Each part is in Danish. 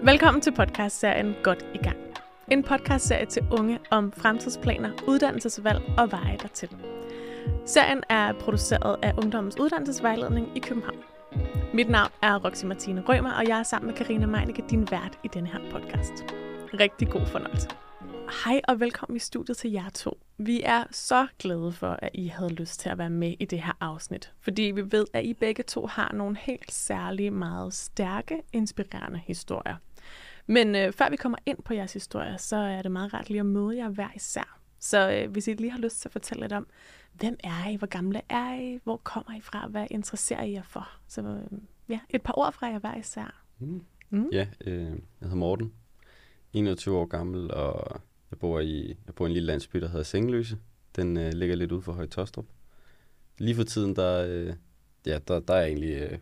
Velkommen til podcastserien Godt i gang. En podcastserie til unge om fremtidsplaner, uddannelsesvalg og veje dertil. Serien er produceret af Ungdommens Uddannelsesvejledning i København. Mit navn er Roxy Martine Rømer, og jeg er sammen med Karina Meinicke, din vært i denne her podcast. Rigtig god fornøjelse. Hej og velkommen i studiet til jer to. Vi er så glade for, at I havde lyst til at være med i det her afsnit, fordi vi ved, at I begge to har nogle helt særlige, meget stærke, inspirerende historier. Men øh, før vi kommer ind på jeres historier, så er det meget rart lige at møde jer hver især. Så øh, hvis I lige har lyst til at fortælle lidt om, hvem er I, hvor gamle er I, hvor kommer I fra, hvad interesserer I jer for? Så øh, ja, et par ord fra jer hver især. Mm. Mm. Ja, øh, jeg hedder Morten, 21 år gammel, og jeg bor i, jeg bor i en lille landsby, der hedder Sengeløse. Den øh, ligger lidt ude for Høje Tostrup. Lige for tiden, der, øh, ja, der, der er jeg egentlig øh,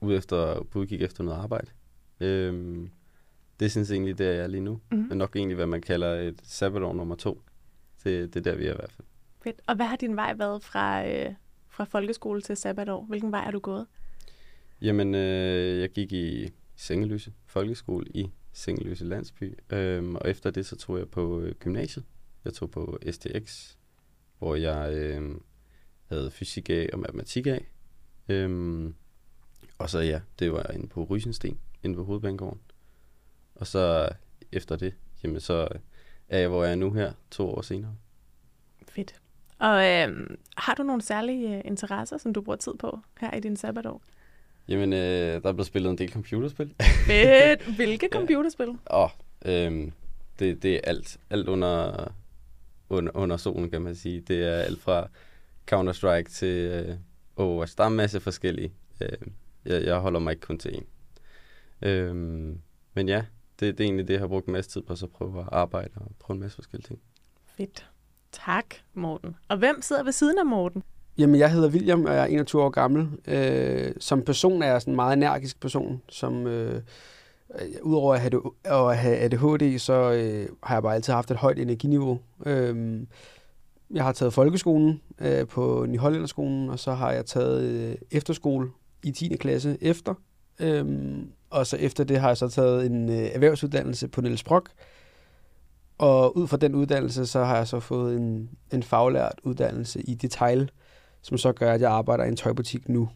ude efter, på udkig efter noget arbejde. Øh, det synes jeg egentlig, det er jeg lige nu. Mm. Men nok egentlig, hvad man kalder et sabbatår nummer to. Det, det er der, vi er i hvert fald. Fedt. Og hvad har din vej været fra, øh, fra folkeskole til sabbatår? Hvilken vej er du gået? Jamen, øh, jeg gik i Sengeløse Folkeskole i Sengeløse Landsby. Øhm, og efter det, så tog jeg på øh, gymnasiet. Jeg tog på STX, hvor jeg øh, havde fysik af og matematik af. Øhm, og så ja, det var inde på Rysensten, inde på Hovedbanegården. Og så efter det, jamen så er jeg, hvor jeg er nu her, to år senere. Fedt. Og øh, har du nogle særlige øh, interesser, som du bruger tid på her i din sabbatår? Jamen, øh, der er blevet spillet en del computerspil. Fedt. Hvilke computerspil? Åh, oh, øh, det, det er alt. Alt under, under, under solen, kan man sige. Det er alt fra Counter-Strike til øh, Overwatch. Der er en masse forskellige. Øh, jeg, jeg holder mig ikke kun til en. Øh, men ja, det, det er egentlig det, jeg har brugt en masse tid på, så prøve at arbejde og prøve en masse forskellige ting. Fedt. Tak, Morten. Og hvem sidder ved siden af Morten? Jamen, jeg hedder William, og jeg er 21 år gammel. Øh, som person er jeg sådan en meget energisk person, som øh, udover at have, at have ADHD, så øh, har jeg bare altid haft et højt energiniveau. Øh, jeg har taget folkeskolen øh, på Nyhollænderskolen, og så har jeg taget øh, efterskole i 10. klasse efter. Øh, og så efter det har jeg så taget en øh, erhvervsuddannelse på Niels Brock. Og ud fra den uddannelse, så har jeg så fået en, en faglært uddannelse i detail, som så gør, at jeg arbejder i en tøjbutik nu.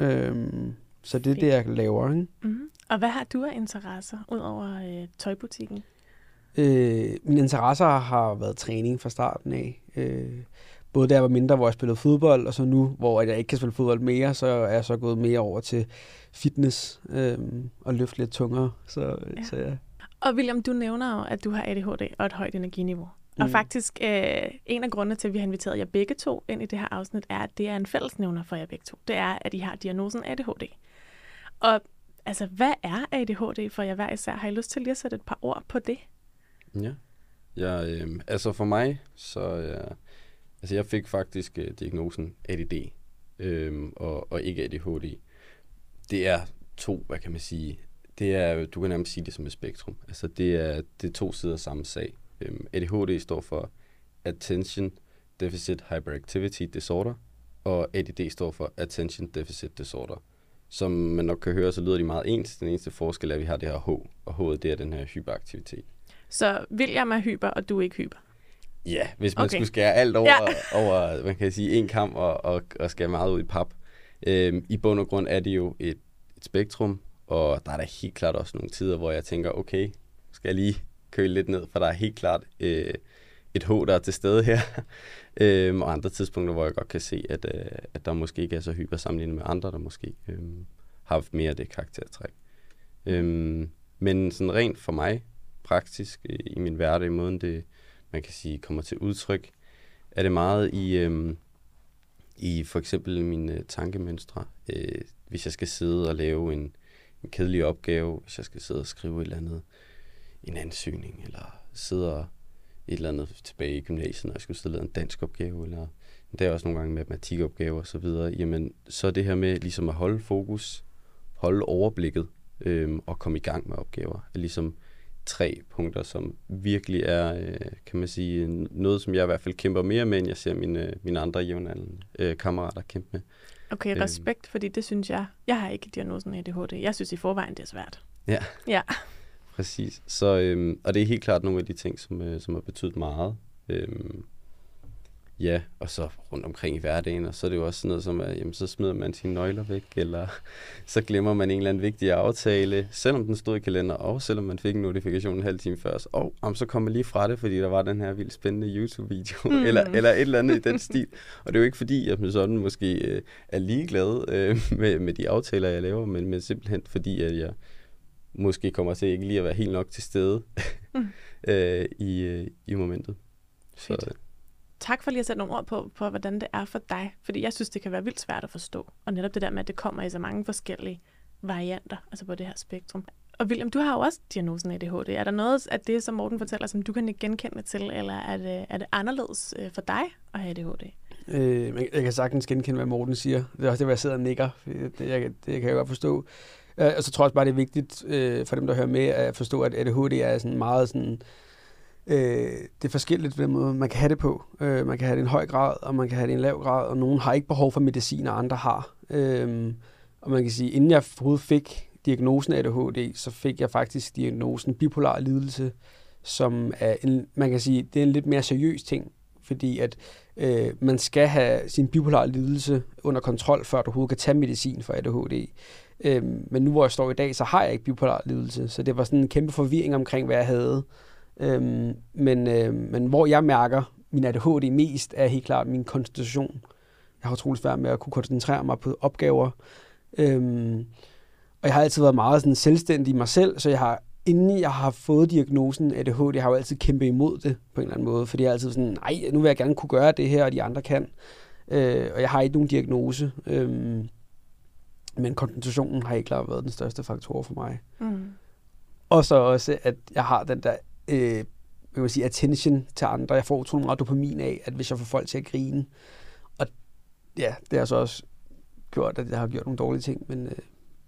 Øhm, så det er Fint. det, jeg laver. Ikke? Mm-hmm. Og hvad har du af interesser ud over øh, tøjbutikken? Øh, mine interesser har været træning fra starten af. Øh, både da jeg var mindre, hvor jeg spillede fodbold, og så nu, hvor jeg ikke kan spille fodbold mere, så er jeg så gået mere over til fitness øh, og løfte lidt tungere. Så, ja. så ja. Og William, du nævner jo, at du har ADHD og et højt energiniveau. Mm. Og faktisk, øh, en af grundene til, at vi har inviteret jer begge to ind i det her afsnit, er, at det er en fællesnævner for jer begge to. Det er, at I har diagnosen ADHD. Og altså, hvad er ADHD for jer hver især? Har I lyst til lige at sætte et par ord på det? Ja, ja øh, altså for mig, så ja, altså jeg fik faktisk øh, diagnosen ADD øh, og, og ikke ADHD. Det er to, hvad kan man sige, det er, du kan nærmest sige det som et spektrum. Altså det er, det er to sider af samme sag. Øhm, ADHD står for Attention Deficit Hyperactivity Disorder, og ADD står for Attention Deficit Disorder. Som man nok kan høre, så lyder de meget ens. Den eneste forskel er, at vi har det her H, og H det er den her hyperaktivitet. Så William er hyper, og du er ikke hyper? Ja, hvis man okay. skulle skære alt over, ja. over man kan sige, en kamp og, og, og skære meget ud i pap. Øhm, I bund og grund er det jo et, et spektrum, og der er der helt klart også nogle tider, hvor jeg tænker, okay, skal jeg lige køle lidt ned, for der er helt klart øh, et H, der er til stede her. øhm, og andre tidspunkter, hvor jeg godt kan se, at, øh, at der måske ikke er så hyper sammenlignet med andre, der måske øh, har haft mere af det karaktertræk. Øhm, men sådan rent for mig, praktisk øh, i min hverdag, i måden det, man kan sige, kommer til udtryk, er det meget i, øh, i for eksempel mine øh, tankemønstre. Øh, hvis jeg skal sidde og lave en, en kedelig opgave, hvis jeg skal sidde og skrive et eller andet, en ansøgning, eller sidde et eller andet tilbage i gymnasiet, når jeg skulle sidde og lave en dansk opgave, eller der er også nogle gange matematikopgaver og så videre, jamen så er det her med ligesom at holde fokus, holde overblikket øhm, og komme i gang med opgaver, er ligesom tre punkter, som virkelig er, øh, kan man sige, noget, som jeg i hvert fald kæmper mere med, end jeg ser mine, mine andre jævnaldrende øh, kammerater kæmpe med. Okay, øhm. respekt, øhm. fordi det synes jeg, jeg har ikke diagnosen ADHD. Jeg synes i forvejen, det er svært. Ja. Ja. Præcis. Så, øhm, og det er helt klart nogle af de ting, som, øh, som har betydet meget. Øhm, Ja, og så rundt omkring i hverdagen, og så er det jo også sådan noget som, at jamen, så smider man sine nøgler væk, eller så glemmer man en eller anden vigtig aftale, selvom den stod i kalender, og selvom man fik en notifikation en halv time før, og om så kommer lige fra det, fordi der var den her vildt spændende YouTube-video, mm. eller, eller et eller andet i den stil. Og det er jo ikke fordi, at man sådan måske øh, er ligeglad øh, med, med de aftaler, jeg laver, men, men simpelthen fordi, at jeg måske kommer til ikke lige at være helt nok til stede mm. øh, i, øh, i momentet. Så, tak for lige at sætte nogle ord på, på, hvordan det er for dig. Fordi jeg synes, det kan være vildt svært at forstå. Og netop det der med, at det kommer i så mange forskellige varianter, altså på det her spektrum. Og William, du har jo også diagnosen ADHD. Er der noget af det, som Morten fortæller, som du kan genkende til, eller er det, er det anderledes øh, for dig at have ADHD? Øh, jeg kan sagtens genkende, hvad Morten siger. Det er også det, hvor jeg sidder og nikker. Det, jeg, det kan jeg godt forstå. Øh, og så tror jeg også bare, det er vigtigt øh, for dem, der hører med, at forstå, at ADHD er sådan meget sådan Øh, det er forskelligt på den måde, man kan have det på. Øh, man kan have det i en høj grad, og man kan have det i en lav grad, og nogen har ikke behov for medicin, og andre har. Øh, og man kan sige, inden jeg overhovedet fik diagnosen ADHD, så fik jeg faktisk diagnosen bipolar lidelse, som er en, man kan sige, det er en lidt mere seriøs ting, fordi at øh, man skal have sin bipolar lidelse under kontrol, før du overhovedet kan tage medicin for ADHD. Øh, men nu hvor jeg står i dag, så har jeg ikke bipolar lidelse, så det var sådan en kæmpe forvirring omkring, hvad jeg havde. Øhm, men, øh, men hvor jeg mærker min ADHD mest, er helt klart min koncentration. Jeg har utrolig svært med at kunne koncentrere mig på opgaver. Øhm, og jeg har altid været meget sådan selvstændig i mig selv, så jeg har, inden jeg har fået diagnosen ADHD, jeg har jo altid kæmpet imod det på en eller anden måde, fordi jeg er altid sådan, nej, nu vil jeg gerne kunne gøre det her, og de andre kan. Øh, og jeg har ikke nogen diagnose. Øh, men koncentrationen har ikke klart været den største faktor for mig. Mm. Og så også, at jeg har den der øh, man sige, attention til andre. Jeg får utrolig meget dopamin af, at hvis jeg får folk til at grine. Og ja, det har så også gjort, at jeg har gjort nogle dårlige ting, men, øh,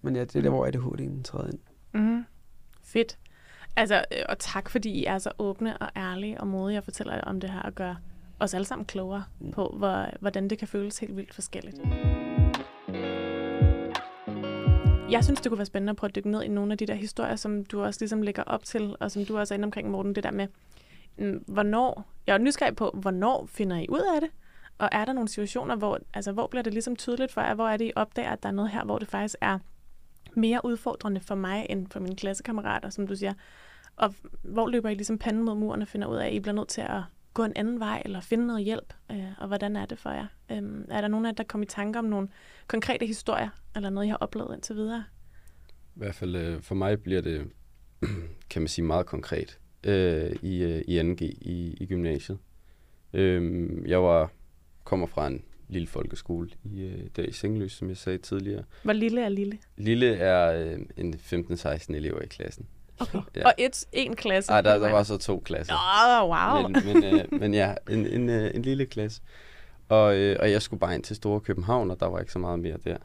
men ja, det er der, hvor ADHD'en træder ind. Mm. Fedt. Altså, øh, og tak fordi I er så åbne og ærlige og modige og fortæller om det her og gør os alle sammen klogere mm. på, hvor, hvordan det kan føles helt vildt forskelligt. Jeg synes, det kunne være spændende at prøve at dykke ned i nogle af de der historier, som du også ligesom lægger op til, og som du også er inde omkring, Morten, det der med, mm, hvornår, jeg er nysgerrig på, hvornår finder I ud af det? Og er der nogle situationer, hvor, altså, hvor bliver det ligesom tydeligt for jer? Hvor er det, I opdager, at der er noget her, hvor det faktisk er mere udfordrende for mig, end for mine klassekammerater, som du siger? Og hvor løber I ligesom panden mod muren og finder ud af, at I bliver nødt til at gå en anden vej, eller finde noget hjælp? Øh, og hvordan er det for jer? Øh, er der nogen af jer, der kommer i tanke om nogle konkrete historier, eller noget, I har oplevet indtil videre? I hvert fald øh, for mig bliver det, kan man sige, meget konkret øh, i, øh, i 2G i, i gymnasiet. Øh, jeg var kommer fra en lille folkeskole i, øh, der i Sengeløs, som jeg sagde tidligere. Hvor lille er lille? Lille er øh, en 15-16 elever i klassen. Okay. Ja. Og et, en klasse? Nej, der, der var så to klasser. Oh, wow. Men, men, øh, men ja, en, en, øh, en lille klasse. Og, øh, og jeg skulle bare ind til Store København, og der var ikke så meget mere der.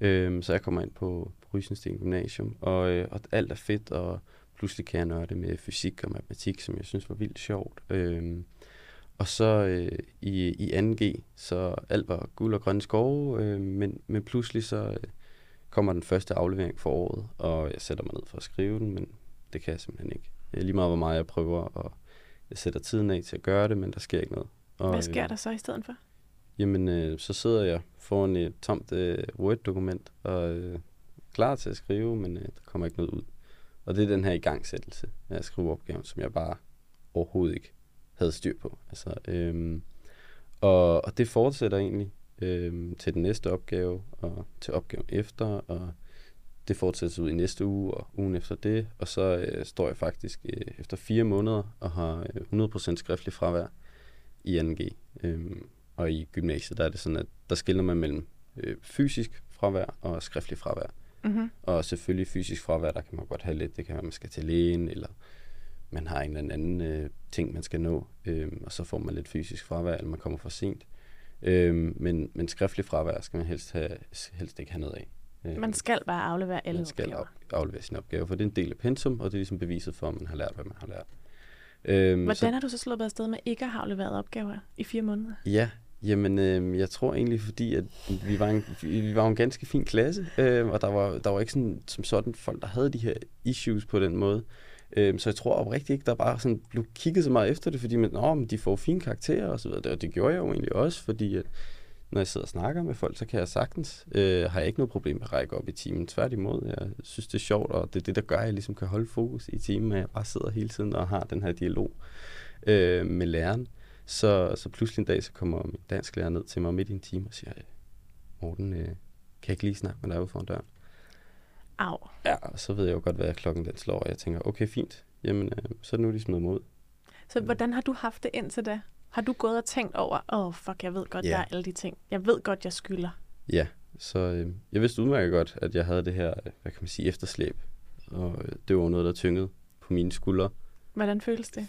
Øh, så jeg kommer ind på, på Rysensten Gymnasium, og, øh, og alt er fedt, og pludselig kan jeg nørde med fysik og matematik, som jeg synes var vildt sjovt. Øh, og så øh, i, i 2G, så alt var guld og grønne skove, øh, men, men pludselig så øh, kommer den første aflevering for året, og jeg sætter mig ned for at skrive den, men det kan jeg simpelthen ikke. Lige meget hvor meget jeg prøver, og jeg sætter tiden af til at gøre det, men der sker ikke noget. Og, Hvad sker øh, der så i stedet for? Jamen, øh, så sidder jeg foran et tomt øh, Word-dokument og øh, klar til at skrive, men øh, der kommer ikke noget ud. Og det er den her igangsættelse af skriveopgaven, som jeg bare overhovedet ikke havde styr på. Altså, øh, og, og det fortsætter egentlig øh, til den næste opgave, og til opgaven efter, og det fortsætter ud i næste uge, og ugen efter det, og så øh, står jeg faktisk øh, efter fire måneder og har øh, 100% skriftlig fravær i 2G. Øh, og i gymnasiet, der er det sådan, at der skiller man mellem øh, fysisk fravær og skriftlig fravær. Mm-hmm. Og selvfølgelig fysisk fravær, der kan man godt have lidt. Det kan være, at man skal til lægen, eller man har en eller anden øh, ting, man skal nå, øh, og så får man lidt fysisk fravær, eller man kommer for sent. Øh, men, men skriftlig fravær skal man helst, have, helst ikke have noget af. Øh, man skal bare aflevere alle Man skal opgaver. aflevere sine opgaver, for det er en del af pensum, og det er ligesom beviset for, at man har lært, hvad man har lært. Øhm, Hvordan så, har du så slået afsted med ikke at have afleveret opgaver i fire måneder? Ja, Jamen, øh, jeg tror egentlig, fordi at vi var en, vi var en ganske fin klasse, øh, og der var, der var ikke sådan, som sådan folk, der havde de her issues på den måde. Øhm, så jeg tror oprigtigt ikke, der bare sådan blev kigget så meget efter det, fordi man, Nå, men de får fine karakterer og så videre. Og det gjorde jeg jo egentlig også, fordi at, når jeg sidder og snakker med folk, så kan jeg sagtens, øh, har jeg ikke noget problem med at række op i timen. Tværtimod, jeg synes, det er sjovt, og det er det, der gør, at jeg ligesom kan holde fokus i timen, at jeg bare sidder hele tiden og har den her dialog øh, med læreren. Så, så pludselig en dag, så kommer min dansk lærer ned til mig midt i en time og siger, Morten, øh, kan jeg ikke lige snakke med dig ude foran døren? Au. Ja, og så ved jeg jo godt, hvad klokken den slår, og jeg tænker, okay, fint, jamen, øh, så er det nu, de smider mig ud. Så hvordan har du haft det indtil da? Har du gået og tænkt over, åh oh, fuck, jeg ved godt, yeah. der er alle de ting. Jeg ved godt, jeg skylder. Ja, så øh, jeg vidste udmærket godt, at jeg havde det her, hvad kan man sige, efterslæb. Og øh, det var noget, der tyngede på mine skuldre. Hvordan føles det?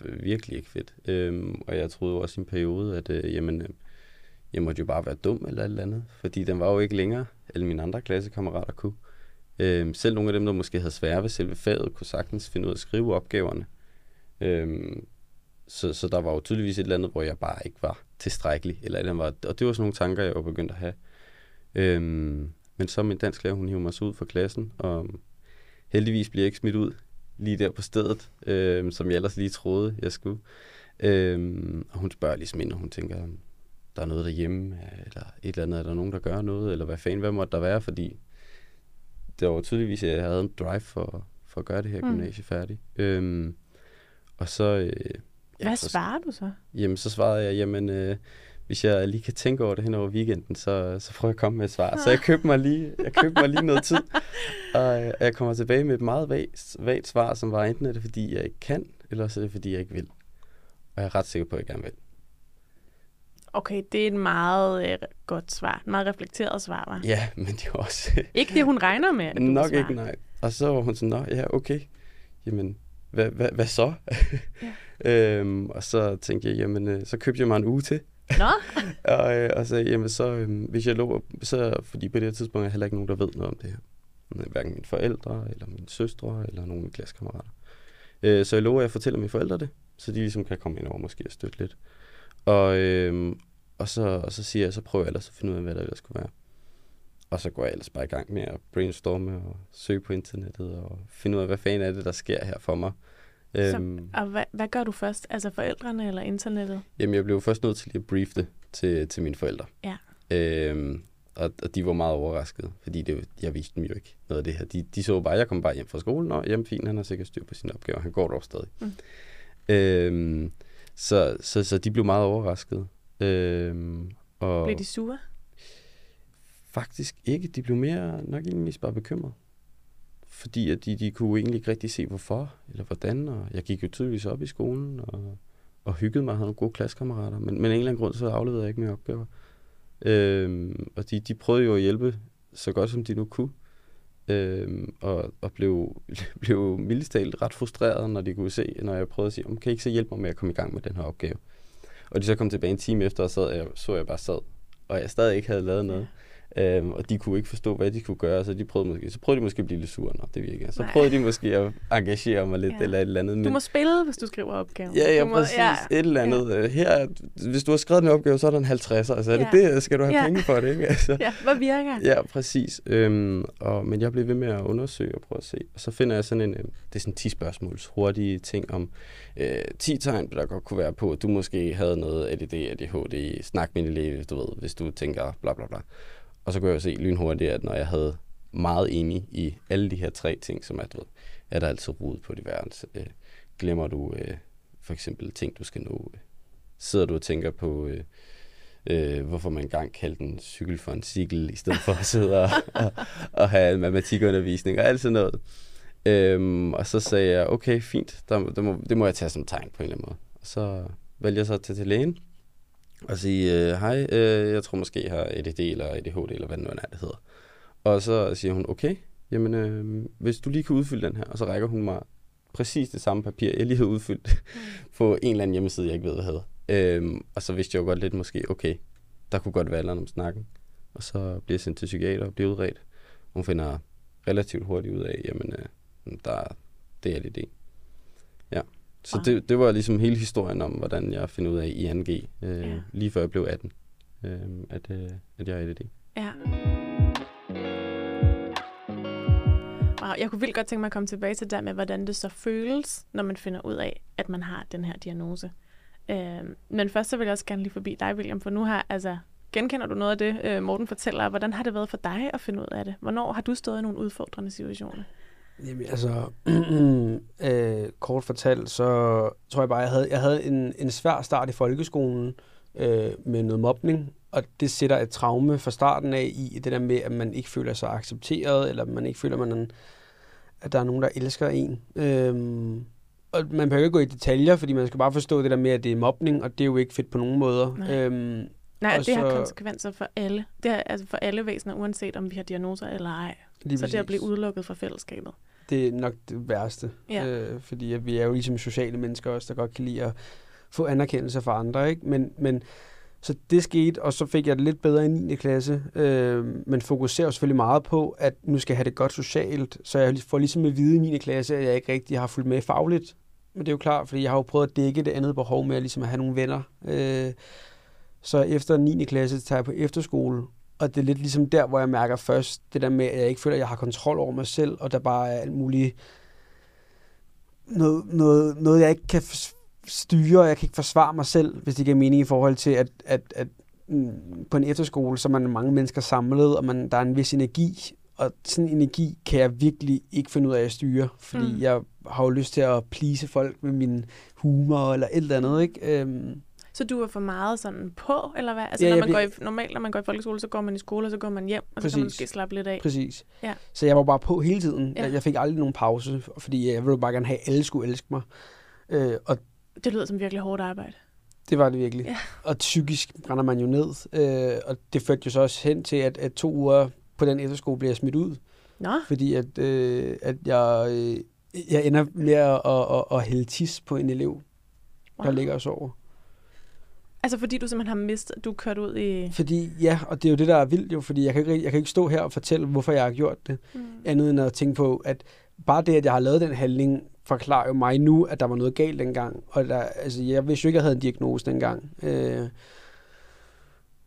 Virkelig ikke fedt. Øhm, og jeg troede også i en periode, at øh, jamen, øh, jeg måtte jo bare være dum eller et eller andet. Fordi den var jo ikke længere, alle mine andre klassekammerater kunne. Øhm, selv nogle af dem, der måske havde svære ved selve faget, kunne sagtens finde ud af at skrive opgaverne. Øhm, så, så der var jo tydeligvis et eller andet, hvor jeg bare ikke var tilstrækkelig. Eller eller var, og det var sådan nogle tanker, jeg var begyndt at have. Øhm, men så min dansk lærer, hun hiver mig så ud fra klassen, og heldigvis bliver jeg ikke smidt ud lige der på stedet, øhm, som jeg ellers lige troede, jeg skulle. Øhm, og hun spørger ligesom ind, og hun tænker, der er noget derhjemme, eller et eller andet, er der nogen, der gør noget, eller hvad fanden, hvad måtte der være, fordi det var tydeligvis, at jeg havde en drive for, for at gøre det her mm. gymnasie færdigt. Øhm, og så... Øh, ja, hvad så, svarer du så? Jamen, så svarede jeg, jamen, øh, hvis jeg lige kan tænke over det hen over weekenden, så, så prøver jeg komme med et svar. Så jeg købte mig lige, jeg købte mig lige noget tid, og øh, jeg kommer tilbage med et meget vagt, vagt svar, som var enten er det, fordi jeg ikke kan, eller så er det, fordi jeg ikke vil. Og jeg er ret sikker på, at jeg gerne vil. Okay, det er et meget øh, godt svar. Et meget reflekteret svar, var. Ja, men det er også... ikke det, hun regner med, at du Nok ikke, nej. Og så var hun sådan, nå, ja, okay. Jamen, hvad, hvad, hvad så? Ja. øhm, og så tænkte jeg, jamen, øh, så købte jeg mig en uge til. Nå? og, øh, og så, jamen, så øh, hvis jeg lå, så, fordi på det her tidspunkt er jeg heller ikke nogen, der ved noget om det her. Hverken mine forældre, eller mine søstre, eller nogen af mine klassekammerater. Øh, så jeg lover, at jeg fortæller mine forældre det, så de ligesom kan komme ind over måske og støtte lidt. Og, øhm, og, så, og så siger jeg, så prøver jeg ellers at finde ud af, hvad der ellers skulle være. Og så går jeg ellers bare i gang med at brainstorme og søge på internettet og finde ud af, hvad fanden er det, der sker her for mig. Så, øhm, og hvad, hvad gør du først? Altså forældrene eller internettet? Jamen, jeg blev først nødt til lige at briefe det til, til mine forældre. Ja. Øhm, og, og de var meget overraskede, fordi det, jeg viste dem jo ikke noget af det her. De, de så bare, jeg kom bare hjem fra skolen, og jamen fint, han har sikkert styr på sine opgaver, han går dog stadig. Mm. Øhm, så, så, så de blev meget overrasket. Øhm, og blev de sure? Faktisk ikke. De blev mere nok egentlig bare bekymret. Fordi at de, de kunne egentlig ikke rigtig se, hvorfor eller hvordan. Og jeg gik jo tydeligvis op i skolen og, og hyggede mig og havde nogle gode klassekammerater. Men, men af en eller anden grund, så afleverede jeg ikke mere opgaver. Øhm, og de, de prøvede jo at hjælpe så godt, som de nu kunne. Øhm, og, og blev, blev mildest talt ret frustreret, når de kunne se, når jeg prøvede at sige, kan I ikke så hjælpe mig med at komme i gang med den her opgave? Og de så kom tilbage en time efter, og sad, jeg, så jeg bare sad, og jeg stadig ikke havde lavet noget. Øhm, og de kunne ikke forstå, hvad de kunne gøre, så de prøvede måske, så prøvede de måske at blive lidt sure, når det virkede. Så Nej. prøvede de måske at engagere mig lidt, ja. eller et eller andet. Men... Du må spille, hvis du skriver opgaven. Ja, ja, må, præcis. Ja. Et eller andet. Ja. Her, hvis du har skrevet en opgave, så er der en 50'er. Altså, er ja. det det? Skal du have ja. penge for det, ikke? Altså. Ja, hvad virker? Ja, præcis. Øhm, og, men jeg blev ved med at undersøge og prøve at se. Og så finder jeg sådan en, øh, det er sådan 10 spørgsmåls hurtige ting om øh, 10 tegn, der godt kunne være på, at du måske havde noget ADD, ADHD, snak med en elev, du ved, hvis du tænker bla bla bla. Og så kunne jeg se lynhurtigt, at når jeg havde meget enig i alle de her tre ting, som er, du ved, er der altid rod på det værelse. Øh, glemmer du øh, for eksempel ting, du skal nå? Sidder du og tænker på, øh, øh, hvorfor man engang kaldte en cykel for en cykel, i stedet for at sidde og, og, og have matematikundervisning og alt sådan noget. Øhm, og så sagde jeg, okay, fint, der, der må, det må jeg tage som tegn på en eller anden måde. Og så vælger jeg så at tage til lægen, og sige, øh, hej, øh, jeg tror måske, jeg har ADD eller ADHD, eller hvad det nu er, det hedder. Og så siger hun, okay, jamen, øh, hvis du lige kan udfylde den her, og så rækker hun mig præcis det samme papir, jeg lige havde udfyldt mm. på en eller anden hjemmeside, jeg ikke ved, hvad hedder. Øhm, og så vidste jeg jo godt lidt måske, okay, der kunne godt være noget om snakken. Og så bliver jeg sendt til psykiater og bliver udredt. Hun finder relativt hurtigt ud af, jamen, øh, der, det er det. Så det, det var ligesom hele historien om, hvordan jeg finder ud af i 2G, øh, ja. lige før jeg blev 18, øh, at, øh, at jeg er ADD. Ja. Wow, jeg kunne vildt godt tænke mig at komme tilbage til det med, hvordan det så føles, når man finder ud af, at man har den her diagnose. Øh, men først så vil jeg også gerne lige forbi dig, William, for nu har, altså, genkender du noget af det, øh, Morten fortæller? Hvordan har det været for dig at finde ud af det? Hvornår har du stået i nogle udfordrende situationer? Jamen, altså, øh, kort fortalt, så tror jeg bare, jeg havde, jeg havde en, en svær start i folkeskolen øh, med noget mobning, og det sætter et traume fra starten af i det der med, at man ikke føler sig accepteret, eller man ikke føler, at, man, at der er nogen, der elsker en. Øhm, og man behøver ikke gå i detaljer, fordi man skal bare forstå det der med, at det er mobning, og det er jo ikke fedt på nogen måder. Nej. Øhm, Nej, det så, har konsekvenser for alle. Det har, altså for alle væsener, uanset om vi har diagnoser eller ej. Lige så præcis. det at blive udelukket fra fællesskabet. Det er nok det værste. Ja. Øh, fordi at vi er jo ligesom sociale mennesker også, der godt kan lide at få anerkendelse fra andre. Ikke? Men, men så det skete, og så fik jeg det lidt bedre i 9. klasse, øh, men fokuserer selvfølgelig meget på, at nu skal jeg have det godt socialt, så jeg får ligesom at vide i 9. klasse, at jeg ikke rigtig har fulgt med fagligt. Men det er jo klart, fordi jeg har jo prøvet at dække det andet behov med at, ligesom at have nogle venner. Øh, så efter 9. klasse tager jeg på efterskole, og det er lidt ligesom der, hvor jeg mærker først det der med, at jeg ikke føler, at jeg har kontrol over mig selv, og der bare er alt muligt noget, noget, noget jeg ikke kan styre, og jeg kan ikke forsvare mig selv, hvis det giver mening i forhold til, at, at, at mm, på en efterskole, så er man mange mennesker samlet, og man, der er en vis energi, og sådan en energi kan jeg virkelig ikke finde ud af at styre, fordi mm. jeg har jo lyst til at plise folk med min humor eller et eller andet, ikke? Øhm, så du er for meget sådan på, eller hvad? Altså, ja, når man går i, normalt, når man går i folkeskole, så går man i skole, og så går man hjem, og Præcis. så kan man måske slappe lidt af. Præcis. Ja. Så jeg var bare på hele tiden. Ja. Jeg fik aldrig nogen pause, fordi jeg ville bare gerne have, at alle skulle elske mig. Øh, og det lyder som virkelig hårdt arbejde. Det var det virkelig. Ja. Og psykisk brænder man jo ned. Øh, og det førte jo så også hen til, at, at to uger på den efterskole blev jeg smidt ud. Nå. Fordi at, øh, at jeg, øh, jeg ender med at, at, at, at hælde tis på en elev, wow. der ligger og sover. Altså fordi du simpelthen har mistet, du er kørt ud i... Fordi, ja, og det er jo det, der er vildt jo, fordi jeg kan ikke, jeg kan ikke stå her og fortælle, hvorfor jeg har gjort det, mm. andet end at tænke på, at bare det, at jeg har lavet den handling, forklarer jo mig nu, at der var noget galt dengang. Og der, altså, jeg vidste jo ikke, at jeg havde en diagnose dengang. Øh,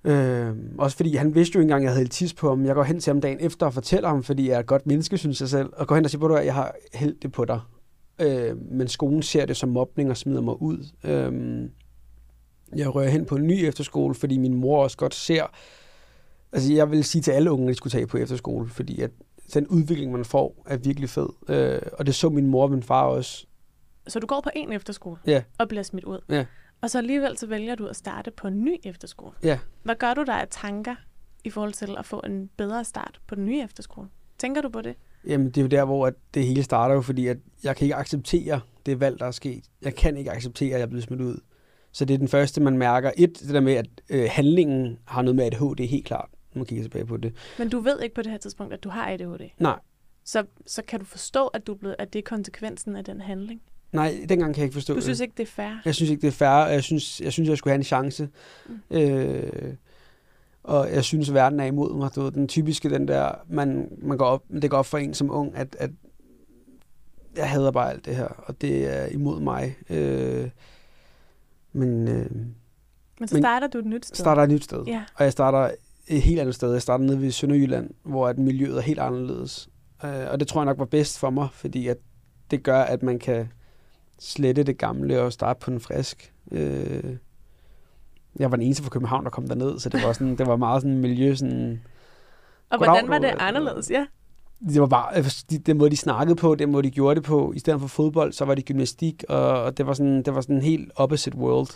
øh, også fordi han vidste jo ikke engang, at jeg havde tis på ham. Jeg går hen til ham dagen efter og fortæller ham, fordi jeg er et godt menneske, synes jeg selv. Og går hen og siger, at jeg har hældt det på dig. Øh, men skolen ser det som mobning og smider mig ud. Øh, jeg rører hen på en ny efterskole, fordi min mor også godt ser... Altså, jeg vil sige til alle unge, at de skulle tage på efterskole, fordi at den udvikling, man får, er virkelig fed. Øh, og det så min mor og min far også. Så du går på en efterskole ja. og bliver smidt ud? Ja. Og så alligevel så vælger du at starte på en ny efterskole? Ja. Hvad gør du der af tanker i forhold til at få en bedre start på den nye efterskole? Tænker du på det? Jamen, det er jo der, hvor det hele starter jo, fordi at jeg kan ikke acceptere det valg, der er sket. Jeg kan ikke acceptere, at jeg er blevet smidt ud. Så det er den første, man mærker. Et, det der med, at øh, handlingen har noget med ADHD, helt klart når man kigger tilbage på det. Men du ved ikke på det her tidspunkt, at du har ADHD? Nej. Så, så kan du forstå, at, du er blevet, at det er konsekvensen af den handling? Nej, dengang kan jeg ikke forstå Du synes ikke, det er fair? Jeg synes ikke, det er fair. Jeg synes, jeg, synes, jeg skulle have en chance. Mm. Øh, og jeg synes, verden er imod mig. Du ved, den typiske, den der, man, man går op, det går op for en som ung, at, at jeg hader bare alt det her, og det er imod mig. Øh, men, øh, men så starter men, du et nyt sted? starter et nyt sted. Ja. Og jeg starter et helt andet sted. Jeg startede nede ved Sønderjylland, hvor at miljøet er helt anderledes. Øh, og det tror jeg nok var bedst for mig, fordi at det gør, at man kan slette det gamle og starte på en frisk. Øh, jeg var den eneste fra København, der kom derned, så det var, sådan, det var meget sådan miljø. Sådan, og hvordan var det anderledes, ja? Det var bare, altså, den måde, de snakkede på, den måde, de gjorde det på. I stedet for fodbold, så var det gymnastik, og, og det var sådan, det var sådan en helt opposite world.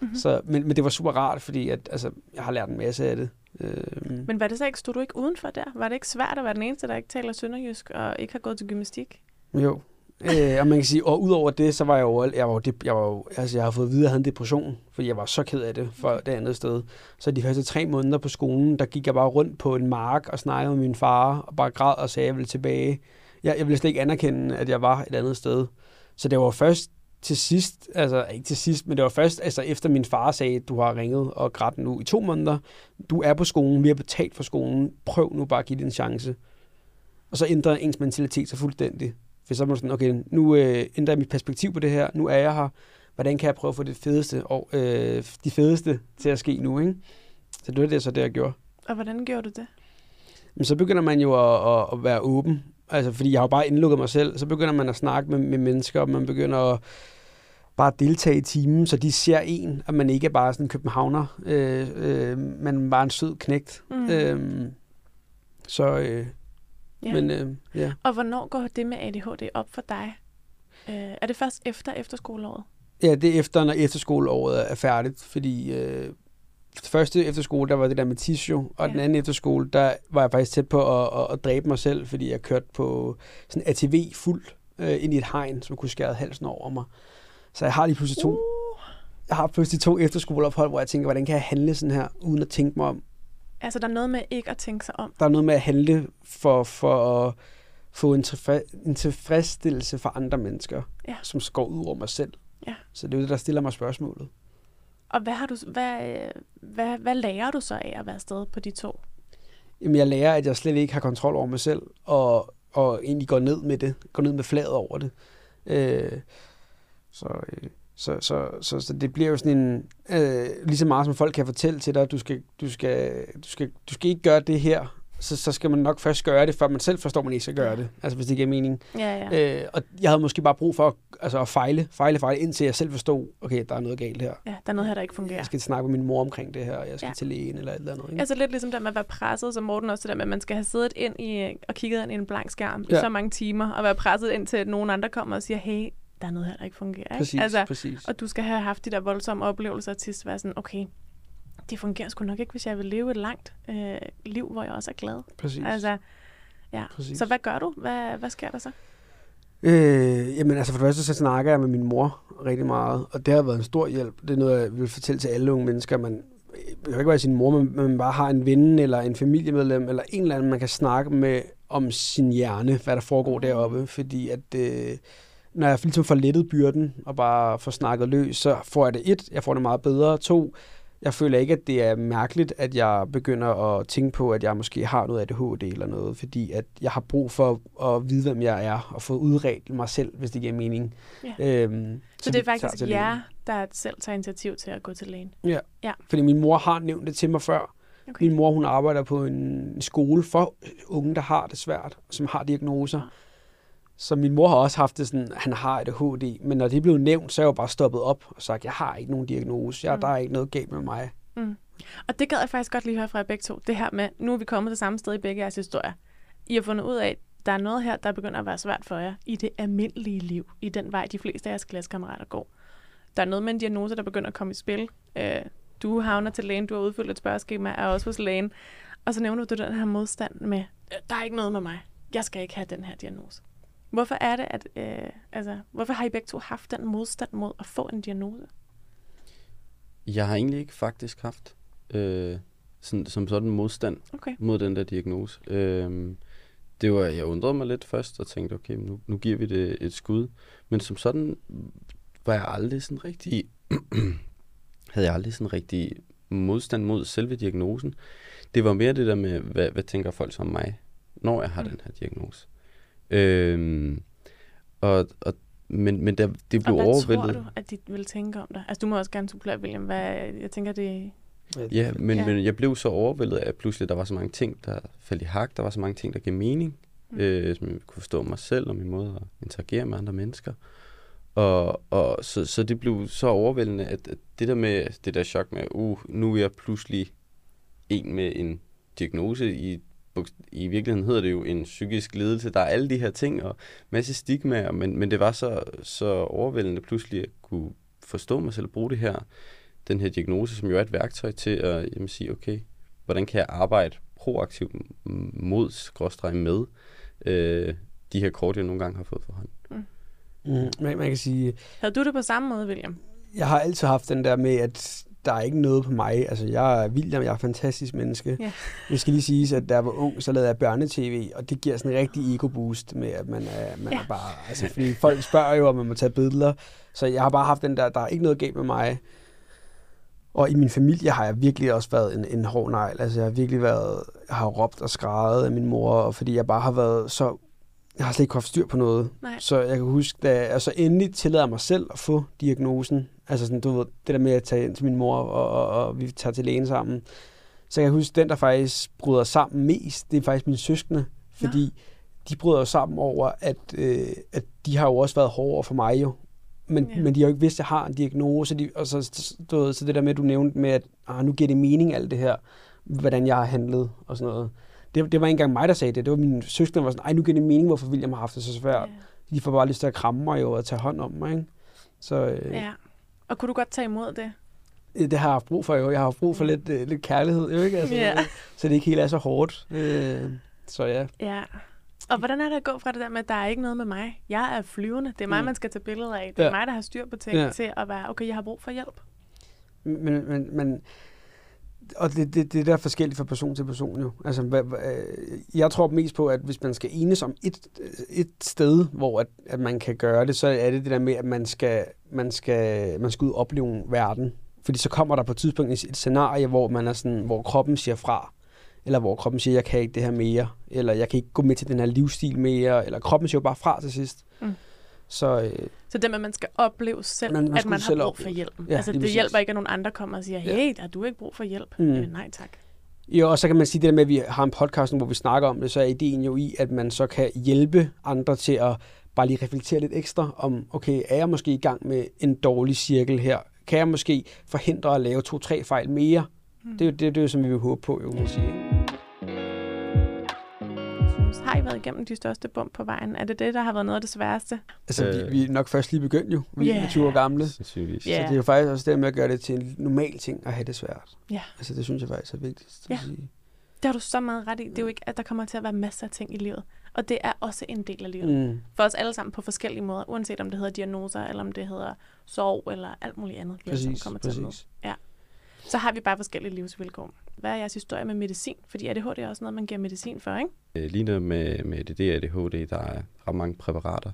Mm-hmm. Så, men, men det var super rart, fordi at, altså, jeg har lært en masse af det. Øh, Men var det så ikke, stod du ikke udenfor der? Var det ikke svært at være den eneste, der ikke taler sønderjysk og ikke har gået til gymnastik? Jo, øh, og man kan sige, og udover det, så var jeg jo, jeg var, jeg var jo, altså jeg har fået at vide, at jeg havde en depression, fordi jeg var så ked af det for det andet sted. Så de første tre måneder på skolen, der gik jeg bare rundt på en mark og snakkede med min far, og bare græd og sagde, at jeg ville tilbage. Jeg, jeg ville slet ikke anerkende, at jeg var et andet sted. Så det var først til sidst, altså ikke til sidst, men det var først altså efter min far sagde, at du har ringet og grædt nu i to måneder. Du er på skolen, vi har betalt for skolen. Prøv nu bare at give det en chance. Og så ændrer ens mentalitet så fuldstændig. For så er man sådan, okay, nu øh, ændrer jeg mit perspektiv på det her. Nu er jeg her. Hvordan kan jeg prøve at få det fedeste, og, øh, de fedeste til at ske nu, ikke? Så det var det så, det jeg gjorde. Og hvordan gjorde du det? men så begynder man jo at, at, at være åben. Altså, fordi jeg har jo bare indlukket mig selv. Så begynder man at snakke med, med mennesker, og man begynder at bare deltage i timen, så de ser en, at man ikke er bare sådan en københavner, øh, øh, men bare en sød knægt. Mm. Øh, så, øh, ja. men øh, ja. Og hvornår går det med ADHD op for dig? Øh, er det først efter efterskoleåret? Ja, det er efter, når efterskoleåret er færdigt, fordi øh, første efterskole, der var det der med tissue, og ja. den anden efterskole, der var jeg faktisk tæt på at, at, at dræbe mig selv, fordi jeg kørte på sådan ATV fuldt øh, ind i et hegn, som kunne skære halsen over mig. Så jeg har lige pludselig to, uh. jeg har pludselig to efterskoleophold, hvor jeg tænker, hvordan kan jeg handle sådan her, uden at tænke mig om. Altså, der er noget med ikke at tænke sig om? Der er noget med at handle for, for at få en, tilfreds, en tilfredsstillelse for andre mennesker, ja. som går ud over mig selv. Ja. Så det er det, der stiller mig spørgsmålet. Og hvad, har du, hvad, hvad, hvad lærer du så af at være afsted på de to? Jamen, jeg lærer, at jeg slet ikke har kontrol over mig selv, og, og egentlig går ned med det, går ned med fladet over det. Øh, så, øh, så, så, så, så det bliver jo sådan en, øh, lige så meget som folk kan fortælle til dig, du skal, du skal, du skal, du skal ikke gøre det her, så, så skal man nok først gøre det, før man selv forstår, at man ikke skal gøre det. Altså hvis det giver mening. Ja, ja. Øh, og jeg havde måske bare brug for altså, at fejle, fejle, fejle, indtil jeg selv forstod, okay, der er noget galt her. Ja, der er noget her, der ikke fungerer. Jeg skal snakke med min mor omkring det her, og jeg skal ja. til lægen eller et eller andet. Ikke? Altså lidt ligesom der med at være presset, som Morten også, det der med, at man skal have siddet ind i, og kigget ind i en blank skærm ja. i så mange timer, og være presset ind til, at nogen andre kommer og siger, hey, der er noget her, der ikke fungerer. Ikke? Præcis, altså, præcis. Og du skal have haft de der voldsomme oplevelser til at være sådan, okay, det fungerer sgu nok ikke, hvis jeg vil leve et langt øh, liv, hvor jeg også er glad. Præcis. Altså, ja. Præcis. Så hvad gør du? Hvad, hvad sker der så? Øh, jamen altså for det første, så snakker jeg med min mor rigtig meget, og det har været en stor hjælp. Det er noget, jeg vil fortælle til alle unge mennesker. Man, det kan ikke være sin mor, men man bare har en ven eller en familiemedlem, eller en eller anden, man kan snakke med om sin hjerne, hvad der foregår deroppe. Fordi at øh, når jeg ligesom får lettet byrden og bare får snakket løs, så får jeg det et, jeg får det meget bedre. To, jeg føler ikke, at det er mærkeligt, at jeg begynder at tænke på, at jeg måske har noget ADHD eller noget, fordi at jeg har brug for at vide, hvem jeg er, og få udredt mig selv, hvis det giver mening. Ja. Øhm, så, så det er faktisk jer, der selv tager initiativ til at gå til lægen? Ja, ja. fordi min mor har nævnt det til mig før. Okay. Min mor, hun arbejder på en skole for unge, der har det svært, som har diagnoser. Så min mor har også haft det sådan, han har et ADHD, men når det blev nævnt, så er jeg jo bare stoppet op og sagt, jeg har ikke nogen diagnose, jeg, mm. der er ikke noget galt med mig. Mm. Og det gad jeg faktisk godt lige høre fra jer begge to. Det her med, nu er vi kommet til samme sted i begge jeres historier. I har fundet ud af, at der er noget her, der begynder at være svært for jer i det almindelige liv, i den vej, de fleste af jeres klassekammerater går. Der er noget med en diagnose, der begynder at komme i spil. Øh, du havner til lægen, du har udfyldt et spørgeskema, er også hos lægen. Og så nævner du den her modstand med, øh, der er ikke noget med mig. Jeg skal ikke have den her diagnose. Hvorfor er det, at, øh, altså, hvorfor har I begge to haft den modstand mod at få en diagnose? Jeg har egentlig ikke faktisk haft øh, sådan, som sådan modstand okay. mod den der diagnose. Øh, det var, jeg undrede mig lidt først og tænkte, okay, nu, nu giver vi det et skud. Men som sådan var jeg aldrig sådan rigtig, havde jeg aldrig sådan rigtig modstand mod selve diagnosen. Det var mere det der med, hvad, hvad tænker folk som mig, når jeg har mm. den her diagnose. Øhm, og, og, men, men der, det blev overvældet. Og hvad overvældet. tror du, at de vil tænke om dig? Altså, du må også gerne supplere, William. Hvad, jeg tænker, det... Ja, men, ja. men jeg blev så overvældet af, at pludselig der var så mange ting, der faldt i hak. Der var så mange ting, der gav mening. Mm. Øh, som jeg kunne forstå mig selv og min måde at interagere med andre mennesker. Og, og så, så det blev så overvældende, at, at det der med det der chok med, uh, nu er jeg pludselig en med en diagnose i i virkeligheden hedder det jo en psykisk lidelse. Der er alle de her ting og masse stigmaer, men, men det var så, så overvældende pludselig at kunne forstå mig selv og bruge det her, den her diagnose, som jo er et værktøj til at jamen, sige, okay, hvordan kan jeg arbejde proaktivt mod, skråstreg med øh, de her kort, jeg nogle gange har fået for hånd. Mm. Mm, man, man kan sige... Havde du det på samme måde, William? Jeg har altid haft den der med, at der er ikke noget på mig. Altså, jeg er William, jeg er et fantastisk menneske. Ja. Jeg skal lige sige, at da jeg var ung, så lavede jeg børnetv, og det giver sådan en rigtig ego-boost med, at man er, man ja. er bare... Altså, fordi folk spørger jo, om man må tage billeder. Så jeg har bare haft den der, der er ikke noget galt med mig. Og i min familie har jeg virkelig også været en, en hård negl. Altså, jeg har virkelig været... Jeg har råbt og skrevet af min mor, fordi jeg bare har været så jeg har slet ikke haft styr på noget. Nej. Så jeg kan huske, da jeg så endelig tillader mig selv at få diagnosen, altså sådan, du ved, det der med at tage ind til min mor, og, og, og vi tager til lægen sammen, Så jeg kan huske, den, der faktisk bryder sammen mest, det er faktisk mine søskende, fordi ja. de bryder sammen over, at, øh, at de har jo også været hårdere for mig jo. Men, ja. men de har jo ikke vidst, at jeg har en diagnose, de, og så, så, så det der med, du nævnte med, at ah, nu giver det mening alt det her, hvordan jeg har handlet og sådan noget. Det, det var ikke engang mig, der sagde det. Det var min søskende, der var sådan, ej, nu giver det mening, hvorfor William har haft det så svært. Ja. De får bare lyst til at kramme mig jo og tage hånd om mig, ikke? Så, øh, ja. Og kunne du godt tage imod det? Det har jeg haft brug for jo. Jeg har haft brug for lidt, øh, lidt kærlighed, jo ikke? Altså, ja. Så det ikke helt er så hårdt. Øh, så ja. Ja. Og hvordan er det at gå fra det der med, at der er ikke noget med mig? Jeg er flyvende. Det er mig, mm. man skal tage billeder af. Det er ja. mig, der har styr på ting ja. til at være, okay, jeg har brug for hjælp. Men, men, men og det, det, det der er forskelligt fra person til person jo. Altså, hvad, hvad, øh, jeg tror mest på, at hvis man skal enes om et, øh, et sted, hvor at, at man kan gøre det, så er det det der med, at man skal, man skal, man skal ud og opleve verden. Fordi så kommer der på et tidspunkt et scenarie, hvor, man er sådan, hvor kroppen siger fra, eller hvor kroppen siger, jeg kan ikke det her mere, eller jeg kan ikke gå med til den her livsstil mere, eller kroppen siger jo bare fra til sidst. Så, øh, så det med, at man skal opleve selv, man, man at man har brug for hjælp. Ja, altså, det præcis. hjælper ikke, at nogen andre kommer og siger, hey, ja. har du ikke brug for hjælp? Mm. Øh, nej, tak. Jo, og så kan man sige det der med, at vi har en podcast, hvor vi snakker om det, så er ideen jo i, at man så kan hjælpe andre til at bare lige reflektere lidt ekstra om, okay, er jeg måske i gang med en dårlig cirkel her? Kan jeg måske forhindre at lave to-tre fejl mere? Mm. Det, er jo, det, det er jo, som vi vil håbe på, jo, må sige. Har I været igennem de største bump på vejen? Er det det, der har været noget af det sværeste? Altså, øh, vi, vi er nok først lige begyndt jo. Vi yeah. er 20 år gamle. Yeah. Så det er jo faktisk også det med at gøre det til en normal ting at have det svært. Ja. Yeah. Altså, det synes jeg faktisk er vigtigt ja. at sige. Det har du så meget ret i. Det er jo ikke, at der kommer til at være masser af ting i livet. Og det er også en del af livet. Mm. For os alle sammen på forskellige måder. Uanset om det hedder diagnoser, eller om det hedder sorg, eller alt muligt andet. Præcis, kommer præcis. Til ja. Så har vi bare forskellige livsvilkår. Hvad er jeres historie med medicin? Fordi ADHD er også noget, man giver medicin for, ikke? Øh, lige nu med, med det ADHD, der er ret mange præparater.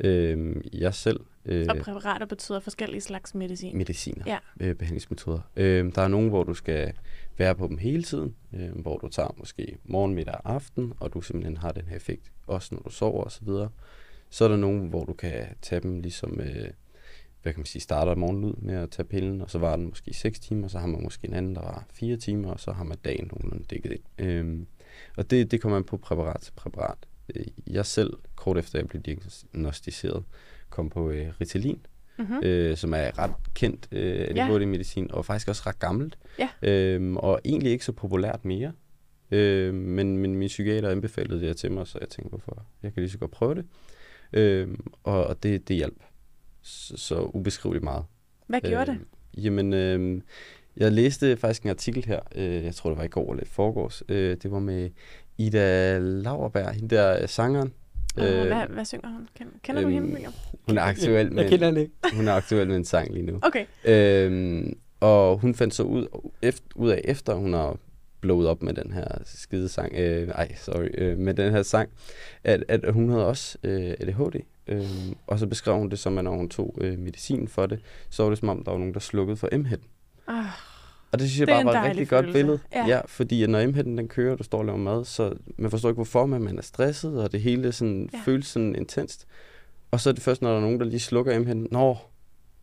Øh, jeg selv... Øh, og præparater betyder forskellige slags medicin? Mediciner, ja. øh, behandlingsmetoder. Øh, der er nogle, hvor du skal være på dem hele tiden, øh, hvor du tager måske morgen, middag og aften, og du simpelthen har den her effekt, også når du sover osv. Så, så er der nogle, hvor du kan tage dem ligesom... Øh, hvad kan man sige, starter morgen ud med at tage pillen, og så var den måske 6 timer, så har man måske en anden, der var 4 timer, og så har man dagen nogenlunde dækket ind. Øhm, og det, det kommer man på præparat til præparat. Øh, jeg selv, kort efter jeg blev diagnostiseret, kom på øh, Ritalin, mm-hmm. øh, som er ret kendt øh, ADHD-medicin, ja. og faktisk også ret gammelt, ja. øhm, og egentlig ikke så populært mere. Øh, men, men min psykiater anbefalede det til mig, så jeg tænkte, hvorfor? Jeg kan lige så godt prøve det. Øh, og, og det, det hjalp så, så ubeskriveligt meget. Hvad gjorde øh, det? Jamen, øh, jeg læste faktisk en artikel her, øh, jeg tror det var i går eller i forgårs, øh, det var med Ida Lauerberg, hende der øh, sangeren. Uh, øh, hvad, hvad synger hun? Kender, kender øhm, du hende? William? Hun er aktuel med, jeg kender hende ikke. hun er aktuel med en sang lige nu. Okay. Øhm, og hun fandt så ud, efter, ud af, efter hun har blowet op med den her skide sang, øh, ej, sorry, øh, med den her sang, at, at hun havde også øh, ADHD. Øh, og så beskrev hun det som, at når hun tog øh, medicin for det, så var det som om, der var nogen, der slukkede for m Ah, og det synes jeg det bare var et rigtig følelse. godt billede. Ja. ja fordi når m den kører, og du står og laver mad, så man forstår ikke hvorfor, men man er stresset, og det hele sådan, ja. føles sådan intenst. Og så er det først, når der er nogen, der lige slukker m Nå,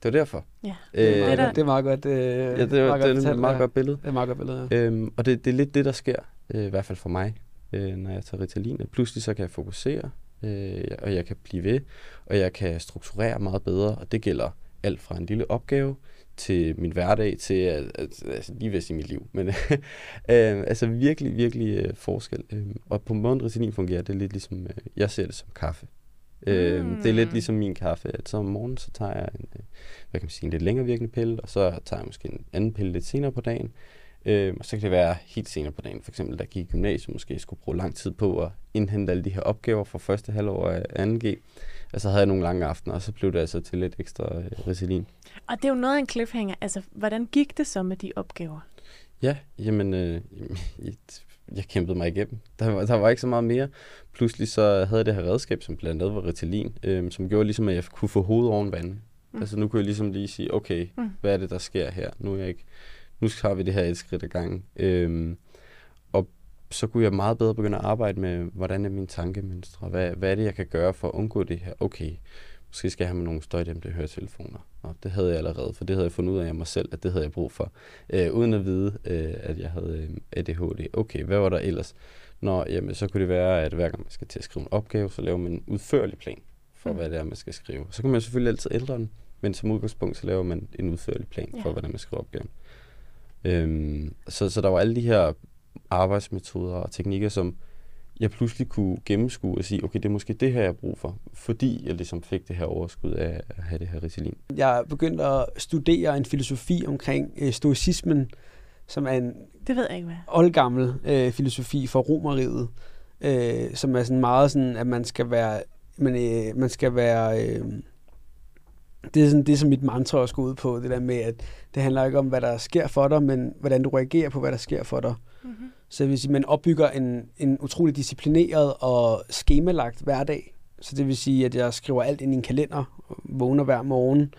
det var derfor. Ja, det er, øh, meget, det er meget godt. Øh, ja, det, er, meget det er et meget godt billede. Det er meget godt billede, ja. øhm, Og det, det er lidt det, der sker, øh, i hvert fald for mig, øh, når jeg tager Ritalin. Pludselig så kan jeg fokusere, øh, og jeg kan blive ved, og jeg kan strukturere meget bedre, og det gælder alt fra en lille opgave til min hverdag, til at, at, altså lige ved i mit liv. Men øh, altså virkelig, virkelig øh, forskel. Øh, og på måden Ritalin fungerer det lidt ligesom, øh, jeg ser det som kaffe. Øh, mm. Det er lidt ligesom min kaffe, at så om morgenen, så tager jeg en, øh, hvad kan man sige, en lidt længere virkende pille, og så tager jeg måske en anden pille lidt senere på dagen. Øh, og så kan det være helt senere på dagen. For eksempel, der gik i gymnasiet, måske skulle bruge lang tid på at indhente alle de her opgaver fra første halvår af 2G. Og så havde jeg nogle lange aftener, og så blev det altså til lidt ekstra øh, Ritalin. Og det er jo noget af en cliffhanger. Altså, hvordan gik det så med de opgaver? Ja, jamen, øh, jeg kæmpede mig igennem. Der var, der var ikke så meget mere. Pludselig så havde jeg det her redskab, som blandt andet var Ritalin, øh, som gjorde ligesom, at jeg kunne få hovedet oven vandet. Mm. Altså nu kunne jeg ligesom lige sige, okay, mm. hvad er det, der sker her? Nu er jeg ikke nu har vi det her et skridt ad gangen. Øhm, og så kunne jeg meget bedre begynde at arbejde med, hvordan er mine tankemønstre? Hvad, hvad er det, jeg kan gøre for at undgå det her? Okay, måske skal jeg have med nogle støjdæmpede høretelefoner. Og det havde jeg allerede, for det havde jeg fundet ud af mig selv, at det havde jeg brug for. Øh, uden at vide, øh, at jeg havde øh, ADHD. Okay, hvad var der ellers? Nå, jamen, så kunne det være, at hver gang man skal til at skrive en opgave, så laver man en udførlig plan for, mm. hvad det er, man skal skrive. Så kan man selvfølgelig altid ændre den, men som udgangspunkt, så laver man en udførlig plan ja. for, hvordan man skriver opgaven. Øhm, så, så der var alle de her arbejdsmetoder og teknikker, som jeg pludselig kunne gennemskue og sige, okay, det er måske det her, jeg har brug for, fordi jeg ligesom fik det her overskud af at have det her Ritalin. Jeg begyndte at studere en filosofi omkring øh, stoicismen, som er en det ved jeg ikke, hvad. oldgammel øh, filosofi for romeriet, øh, som er sådan meget sådan, at man skal være, man, øh, man skal være, øh, det er sådan det, som mit mantra også går ud på, det der med, at det handler ikke om, hvad der sker for dig, men hvordan du reagerer på, hvad der sker for dig. Mm-hmm. Så det vil sige, man opbygger en, en utrolig disciplineret og skemalagt hverdag. Så det vil sige, at jeg skriver alt ind i en kalender, vågner hver morgen,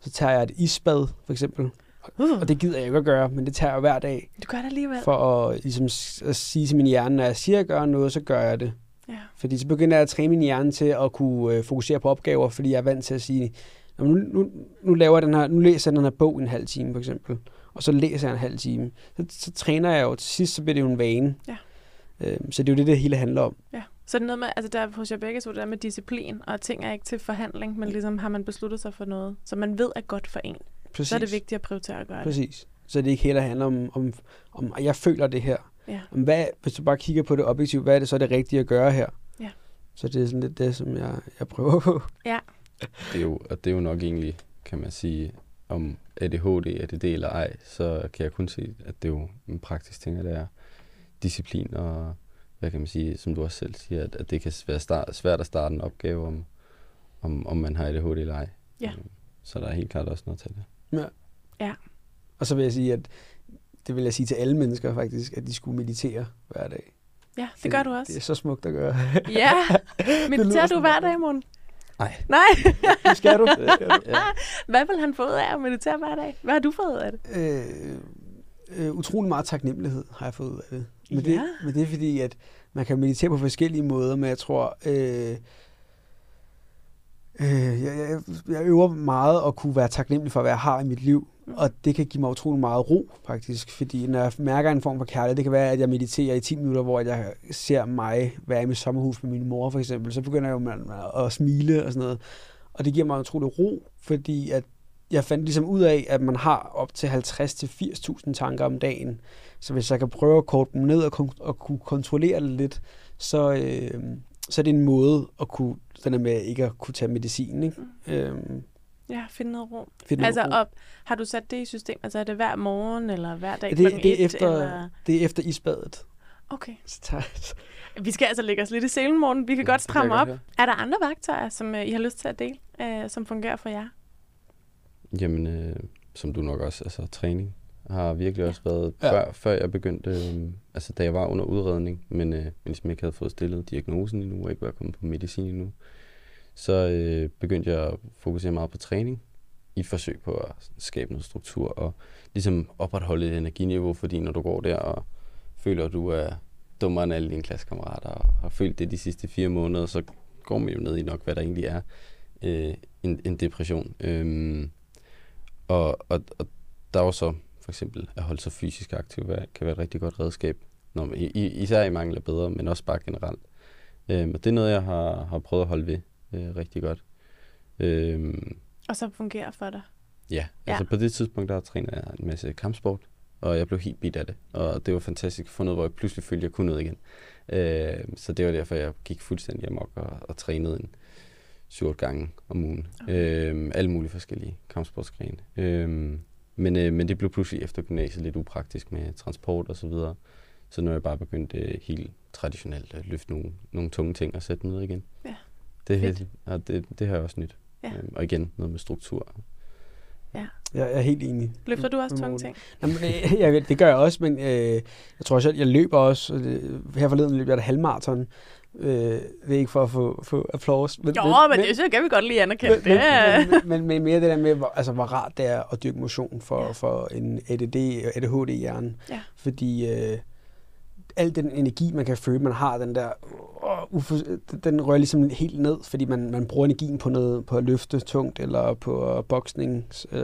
så tager jeg et isbad, for eksempel. Uh. Og det gider jeg ikke at gøre, men det tager jeg hver dag. Du gør det alligevel. For at, ligesom, at sige til min hjerne, når jeg siger, at jeg gør noget, så gør jeg det. Ja. Fordi så begynder jeg at træne min hjerne til at kunne øh, fokusere på opgaver, fordi jeg er vant til at sige, nu, nu, nu, laver jeg den her, nu læser jeg den her bog en halv time, for eksempel og så læser jeg en halv time. Så, så træner jeg jo til sidst, så bliver det jo en vane. Ja. Øhm, så det er jo det, det hele handler om. Ja. Så det er noget med, altså der hos jer begge så det der med disciplin, og ting er ikke til forhandling, men ligesom har man besluttet sig for noget, så man ved er godt for en. Præcis. Så er det vigtigt at prioritere at gøre Præcis. det. Præcis. Så det ikke heller handler om, om, om, at jeg føler det her. Ja. Om hvad, hvis du bare kigger på det objektivt, hvad er det så det rigtige at gøre her? Ja. Så det er sådan lidt det, som jeg, jeg prøver på. Ja. Det er jo, og det er jo nok egentlig, kan man sige, om ADHD er det eller ej, så kan jeg kun se, at det er jo en praktisk ting, at det er disciplin og, hvad kan man sige, som du også selv siger, at, at det kan være start, svært at starte en opgave, om, om, om man har ADHD eller ej. Ja. Øhm, så der er helt klart også noget til det. Ja. ja. Og så vil jeg sige, at det vil jeg sige til alle mennesker faktisk, at de skulle meditere hver dag. Ja, det, det gør du også. Det er så smukt at gøre. ja. Mediterer du hver dag, Mon? Nej. Nej. det skal du. ja. Hvad vil han få ud af at meditere hver dag? Hvad har du fået ud af det? Øh, øh, utrolig meget taknemmelighed har jeg fået ud af det. Men, ja. det. men det er fordi, at man kan meditere på forskellige måder, men jeg tror, øh, øh, jeg, jeg, jeg øver meget at kunne være taknemmelig for, hvad jeg har i mit liv. Og det kan give mig utrolig meget ro, faktisk. Fordi når jeg mærker en form for kærlighed, det kan være, at jeg mediterer i 10 minutter, hvor jeg ser mig være i mit sommerhus med min mor, for eksempel. Så begynder jeg jo at smile og sådan noget. Og det giver mig utrolig ro, fordi at jeg fandt ligesom ud af, at man har op til 50-80.000 tanker om dagen. Så hvis jeg kan prøve at korte dem ned og, kon- og kunne kontrollere det lidt, så, øh, så er det en måde at kunne, den med ikke at kunne tage medicin. Ikke? Mm. Øhm, Ja, finde noget ro. Finde altså, ro. Op, har du sat det i system? Altså, er det hver morgen, eller hver dag det, det, er efter, eller? det er efter isbadet. Okay. Vi skal altså lægge os lidt i selen, morgen. Vi kan ja, godt stramme op. Godt, ja. Er der andre værktøjer, som uh, I har lyst til at dele, uh, som fungerer for jer? Jamen, øh, som du nok også, altså træning har virkelig også været, ja. før, før jeg begyndte, øh, altså da jeg var under udredning, men, øh, men ligesom ikke havde fået stillet diagnosen endnu, og ikke var kommet på medicin endnu, så øh, begyndte jeg at fokusere meget på træning i forsøg på at skabe noget struktur og ligesom opretholde et energiniveau, fordi når du går der og føler, at du er dummere end alle dine klassekammerater og har følt det de sidste fire måneder, så går man jo ned i nok, hvad der egentlig er øh, en, en depression. Øhm, og, og, og der er jo så for eksempel at holde sig fysisk aktiv kan være et rigtig godt redskab, når man, i, især i mangel af bedre, men også bare generelt. Øhm, og det er noget, jeg har, har prøvet at holde ved øh, rigtig godt. Øhm, og så fungerer for dig? Ja, ja, altså på det tidspunkt, der trænede jeg en masse kampsport, og jeg blev helt bit af det. Og det var fantastisk at få noget, hvor jeg pludselig følte, at jeg kunne noget igen. Øh, så det var derfor, jeg gik fuldstændig amok og, og trænede en syv gange om ugen. Okay. Øh, alle mulige forskellige kampsportsgrene. Øh, men, øh, men det blev pludselig efter gymnasiet lidt upraktisk med transport og så videre. Så nu er jeg bare begyndt øh, helt traditionelt at løfte nogle, nogle tunge ting og sætte ned igen. Ja. Det, ja, det, det har jeg også nyt. Ja. Øhm, og igen, noget med struktur. Ja. Jeg er helt enig. Løfter du også tunge ting? Jamen, øh, jeg, det gør jeg også, men øh, jeg tror selv, jeg løber også. Det, her forleden løb jeg et halvmarathon. Øh, det er ikke for at få, få applaus. Men, jo, men, men det synes jeg kan vi godt lige anerkende. Men, det. Men, men, men, mere det der med, hvor, altså, hvor rart det er at dyrke motion for, ja. for en ADD og ADHD-hjerne. Ja. Fordi øh, al den energi, man kan føle, man har, den der, uh, den rører ligesom helt ned, fordi man, man bruger energien på noget, på at løfte tungt, eller på boksning, øh,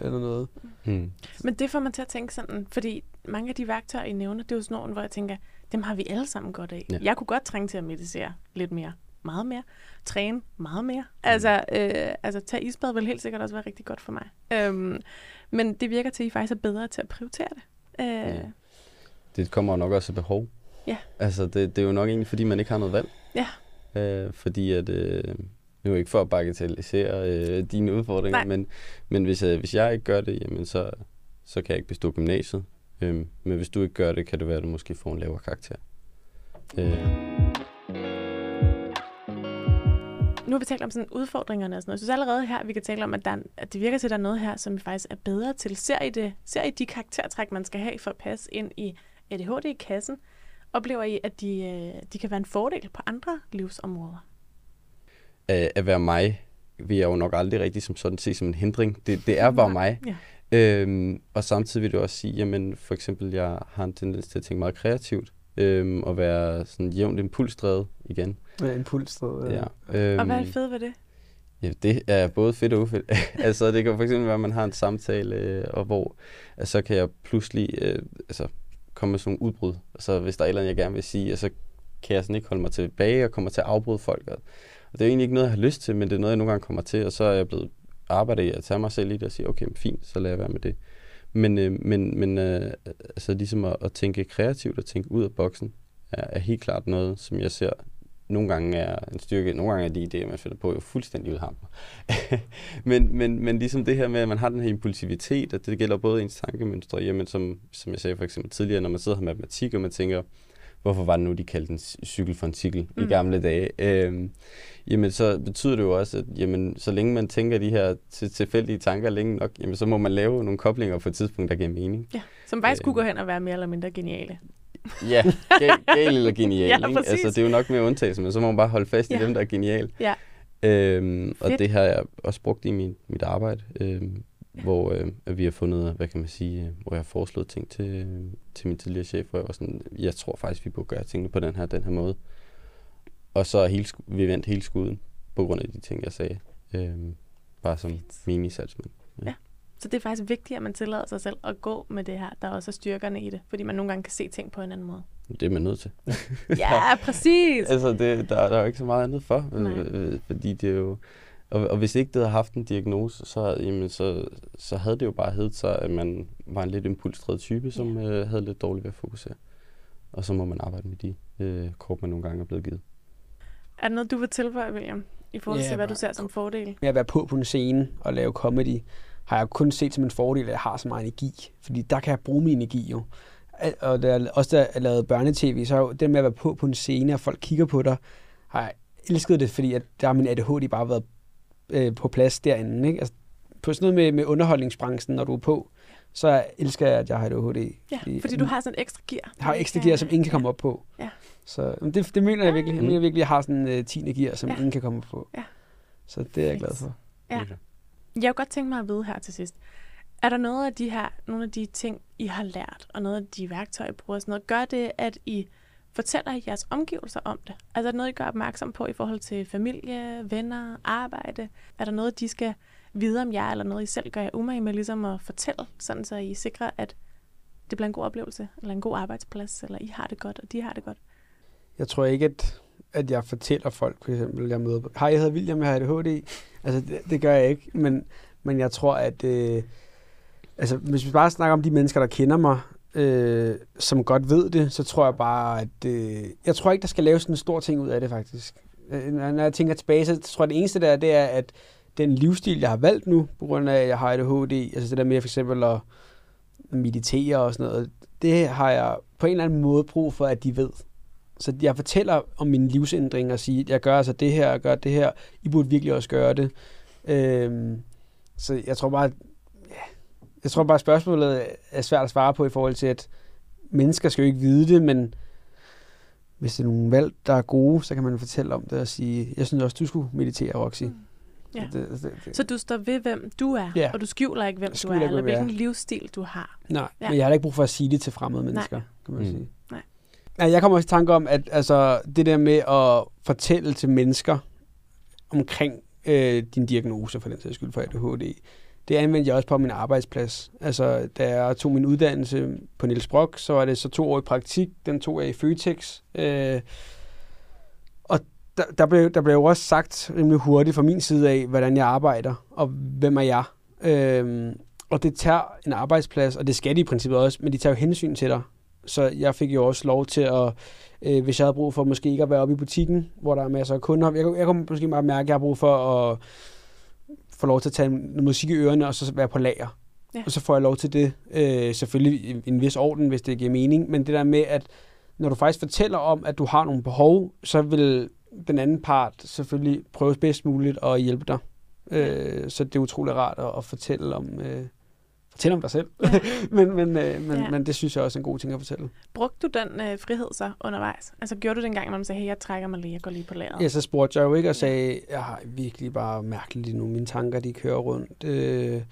eller noget. Mm. Men det får man til at tænke sådan, fordi mange af de værktøjer, I nævner, det er jo sådan nogle, hvor jeg tænker, dem har vi alle sammen godt af. Ja. Jeg kunne godt trænge til at meditere lidt mere meget mere. Træne meget mere. Mm. Altså, øh, altså tage isbad vil helt sikkert også være rigtig godt for mig. Øhm, men det virker til, at I faktisk er bedre til at prioritere det. Øh, ja. Det kommer nok også af behov. Ja. Altså, det, det er jo nok egentlig, fordi man ikke har noget valg. Ja. Øh, fordi at... Øh, nu er ikke for at bagatellisere øh, dine udfordringer, men, men hvis, øh, hvis jeg ikke gør det, jamen så, så kan jeg ikke bestå gymnasiet. Øh, men hvis du ikke gør det, kan det være, at du måske får en lavere karakter. Øh. nu har vi talt om sådan udfordringerne og sådan noget. Jeg synes allerede her, vi kan tale om, at, der er, at det virker til, at der er noget her, som vi faktisk er bedre til. Ser I, det, ser I de karaktertræk, man skal have for at passe ind i ADHD i kassen? Oplever I, at de, øh, de kan være en fordel på andre livsområder? At være mig vil jeg jo nok aldrig rigtig som sådan se som en hindring. Det, det er bare mig. Ja. Øhm, og samtidig vil du også sige, jamen for eksempel, jeg har en tendens til at tænke meget kreativt øhm, og være sådan jævnt impulsdrevet igen. Ja, impulsdrevet, ja. ja. Øhm, og hvad er det fedt ved det? Ja, det er både fedt og ufedt. altså, det kan for eksempel være, at man har en samtale, øh, og hvor altså, så kan jeg pludselig øh, altså, komme med sådan nogle udbrud. Altså, hvis der er et eller andet, jeg gerne vil sige, så kan jeg sådan ikke holde mig tilbage og kommer til at afbryde folk. Og, det er egentlig ikke noget, jeg har lyst til, men det er noget, jeg nogle gange kommer til, og så er jeg blevet arbejdet i at tage mig selv i det og sige, okay, fint, så lader jeg være med det. Men, øh, men, men øh, altså ligesom at, at tænke kreativt og tænke ud af boksen, er, er helt klart noget, som jeg ser nogle gange er en styrke, nogle gange er de idéer, man finder på, jo fuldstændig ud ham. men, men, men ligesom det her med, at man har den her impulsivitet, og det gælder både ens tankemønstre, jamen som, som jeg sagde for eksempel tidligere, når man sidder her med matematik, og man tænker, hvorfor var det nu, de kaldte en cykel for en cykel mm. i gamle dage? Øhm, jamen så betyder det jo også, at jamen, så længe man tænker de her til, tilfældige tanker længe nok, jamen, så må man lave nogle koblinger på et tidspunkt, der giver mening. Ja, som faktisk øh, kunne gå hen og være mere eller mindre geniale. ja, gal, eller genial. ja, ikke? Altså, det er jo nok mere undtagelse, men så må man bare holde fast ja. i dem, der er genial. Ja. Øhm, og det har jeg også brugt i min, mit arbejde, øhm, ja. hvor øh, vi har fundet, hvad kan man sige, øh, hvor jeg har foreslået ting til, til min tidligere chef, hvor jeg var sådan, jeg tror faktisk, vi burde gøre tingene på den her, den her måde. Og så er hele, vi vendt hele skuden på grund af de ting, jeg sagde. Øhm, bare som mini-salgsmand. Ja. ja. Så det er faktisk vigtigt, at man tillader sig selv at gå med det her, der også er styrkerne i det, fordi man nogle gange kan se ting på en anden måde. Det er man nødt til. ja, præcis. altså, det, der, der er jo ikke så meget andet for, øh, øh, fordi det er jo... Og, og hvis ikke det havde haft en diagnose, så, jamen, så, så havde det jo bare heddet sig, at man var en lidt impulsdrevet type, som ja. øh, havde lidt dårligt ved at fokusere. Og så må man arbejde med de øh, kort, man nogle gange er blevet givet. Er der noget, du vil tilføje, William, i forhold til, ja, hvad du ser som fordel? Med at være på på en scene og lave comedy, har jeg kun set som en fordel, at jeg har så meget energi. Fordi der kan jeg bruge min energi jo. Og der, også da jeg lavede børnetv, så er jo det med at være på på en scene, og folk kigger på dig, har jeg elsket det, fordi at der har min ADHD bare været øh, på plads derinde. Ikke? Altså, på sådan noget med, med underholdningsbranchen, når du er på, så elsker jeg, at jeg har ADHD. Ja, fordi, fordi du har sådan en ekstra gear. Jeg har ekstra gear, som ingen kan komme op på. Ja. Så det, det mener jeg virkelig. Jeg mener virkelig, at jeg har sådan en uh, 10. gear, som ja. ingen kan komme op på. Ja. Så det er jeg glad for. Ja. Jeg kunne godt tænke mig at vide her til sidst. Er der noget af de her, nogle af de ting, I har lært, og noget af de værktøjer, I bruger, sådan noget, gør det, at I fortæller jeres omgivelser om det? Altså er der noget, I gør opmærksom på i forhold til familie, venner, arbejde? Er der noget, de skal vide om jer, eller noget, I selv gør jer umage med ligesom at fortælle, sådan så I sikrer, at det bliver en god oplevelse, eller en god arbejdsplads, eller I har det godt, og de har det godt? Jeg tror ikke, at, at jeg fortæller folk, for eksempel, jeg møder Hej, jeg hedder William, jeg har ADHD. Altså, det, det gør jeg ikke, men, men jeg tror, at... Øh, altså, hvis vi bare snakker om de mennesker, der kender mig, øh, som godt ved det, så tror jeg bare, at... Øh, jeg tror ikke, der skal laves en stor ting ud af det, faktisk. Øh, når jeg tænker tilbage, så tror jeg, det eneste der, det er, at den livsstil, jeg har valgt nu, på grund af, at jeg har ADHD, altså det der med for eksempel at meditere og sådan noget, det har jeg på en eller anden måde brug for, at de ved. Så jeg fortæller om min livsændring og siger, jeg gør altså det her, jeg gør det her, I burde virkelig også gøre det. Øhm, så jeg tror bare, ja, jeg tror bare, spørgsmålet er svært at svare på i forhold til, at mennesker skal jo ikke vide det, men hvis det er nogle valg, der er gode, så kan man fortælle om det og sige, jeg synes også, du skulle meditere, Roxy. Mm. Ja. Det, det, det. Så du står ved, hvem du er, ja. og du skjuler ikke, hvem du er, eller hvilken livsstil du har. Nej, ja. men jeg har ikke brug for at sige det til fremmede mennesker, Nej. kan man mm. sige. Ja, jeg kommer også i tanke om, at altså, det der med at fortælle til mennesker omkring øh, din diagnose, for den sags skyld for ADHD, det anvendte jeg også på min arbejdsplads. Altså, da jeg tog min uddannelse på Niels Brock, så var det så to år i praktik. Den tog jeg i Føtex. Øh, og der, der, blev, der blev jo også sagt rimelig hurtigt fra min side af, hvordan jeg arbejder, og hvem er jeg. Øh, og det tager en arbejdsplads, og det skal de i princippet også, men de tager jo hensyn til dig. Så jeg fik jo også lov til at, øh, hvis jeg havde brug for måske ikke at være oppe i butikken, hvor der er masser af kunder, jeg, jeg kunne måske bare mærke, at jeg har brug for at få lov til at tage musik i ørerne, og så være på lager. Ja. Og så får jeg lov til det, øh, selvfølgelig i en vis orden, hvis det giver mening, men det der med, at når du faktisk fortæller om, at du har nogle behov, så vil den anden part selvfølgelig prøve bedst muligt at hjælpe dig. Øh, så det er utrolig rart at, at fortælle om, øh, fortælle om dig selv. Ja. men, men, øh, men, ja. men det synes jeg også er en god ting at fortælle. Brugte du den øh, frihed så undervejs? Altså gjorde du det en gang, når man sagde, hey, jeg trækker mig lige, jeg går lige på lageret? Ja, så spurgte jeg jo ikke og sagde, jeg har virkelig bare mærkeligt lige nu, mine tanker de kører rundt. Øh,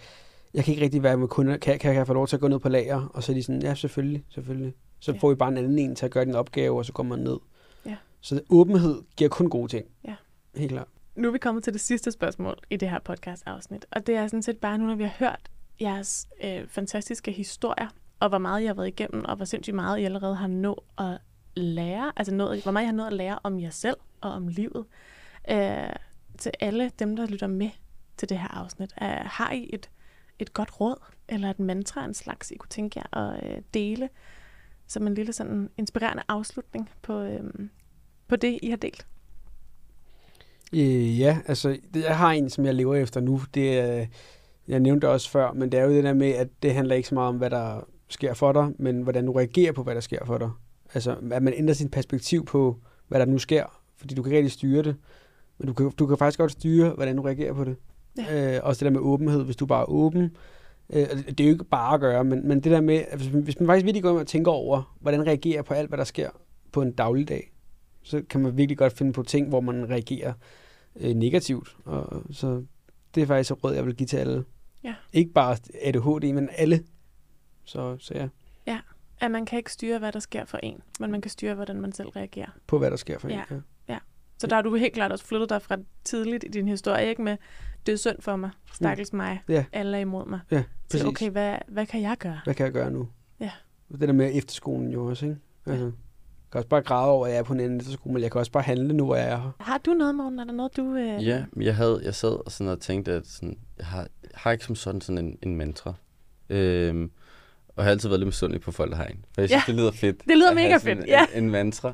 jeg kan ikke rigtig være med kunder. Kan, kan, jeg få lov til at gå ned på lager? Og så er de sådan, ja, selvfølgelig, selvfølgelig. Så ja. får vi bare en anden en til at gøre din opgave, og så kommer man ned. Ja. Så åbenhed giver kun gode ting. Ja. Helt klart. Nu er vi kommet til det sidste spørgsmål i det her podcast-afsnit, og det er sådan set bare nu, når vi har hørt jeres øh, fantastiske historier, og hvor meget I har været igennem, og hvor sindssygt meget I allerede har nået at lære, altså nået, hvor meget I har nået at lære om jer selv og om livet. Øh, til alle dem, der lytter med til det her afsnit, øh, har I et, et godt råd, eller et mantra, en slags, I kunne tænke jer at øh, dele, som en lille sådan inspirerende afslutning på, øh, på det, I har delt? Øh, ja, altså, jeg har en, som jeg lever efter nu. Det er jeg nævnte det også før, men det er jo det der med, at det handler ikke så meget om, hvad der sker for dig, men hvordan du reagerer på, hvad der sker for dig. Altså, at man ændrer sin perspektiv på, hvad der nu sker, fordi du kan ikke rigtig styre det, men du kan, du kan faktisk godt styre, hvordan du reagerer på det. Ja. Øh, også det der med åbenhed, hvis du bare er åben. Øh, det er jo ikke bare at gøre, men, men det der med, at hvis, man, hvis man faktisk virkelig går ind og tænker over, hvordan reagerer på alt, hvad der sker på en daglig dag, så kan man virkelig godt finde på ting, hvor man reagerer øh, negativt. Og, så det er faktisk et råd, jeg vil give til alle. Ja. Ikke bare ADHD, men alle. Så, så ja. Ja, at man kan ikke styre, hvad der sker for en, men man kan styre, hvordan man selv reagerer. På hvad der sker for ja. en, ja. ja. Så der har du helt klart også flyttet dig fra tidligt i din historie, ikke med, det er synd for mig, stakkels mm. mig, ja. alle er imod mig. Ja, præcis. Så okay, hvad, hvad kan jeg gøre? Hvad kan jeg gøre nu? Ja. Det der med efterskolen jo også, ikke? Altså. Ja kan også bare græde over, at jeg er på en anden skole, men jeg kan også bare handle nu, hvor jeg er her. Har du noget, Morten? Er der noget, du... Øh... Ja, jeg, havde, jeg sad og, sådan og tænkte, at sådan, jeg, har, jeg har ikke som sådan, sådan en, en mantra. Øhm, og jeg har altid været lidt misundelig på folk, der har en. For jeg synes, ja. det lyder fedt. Det lyder mega fedt, en, ja. En, en mantra.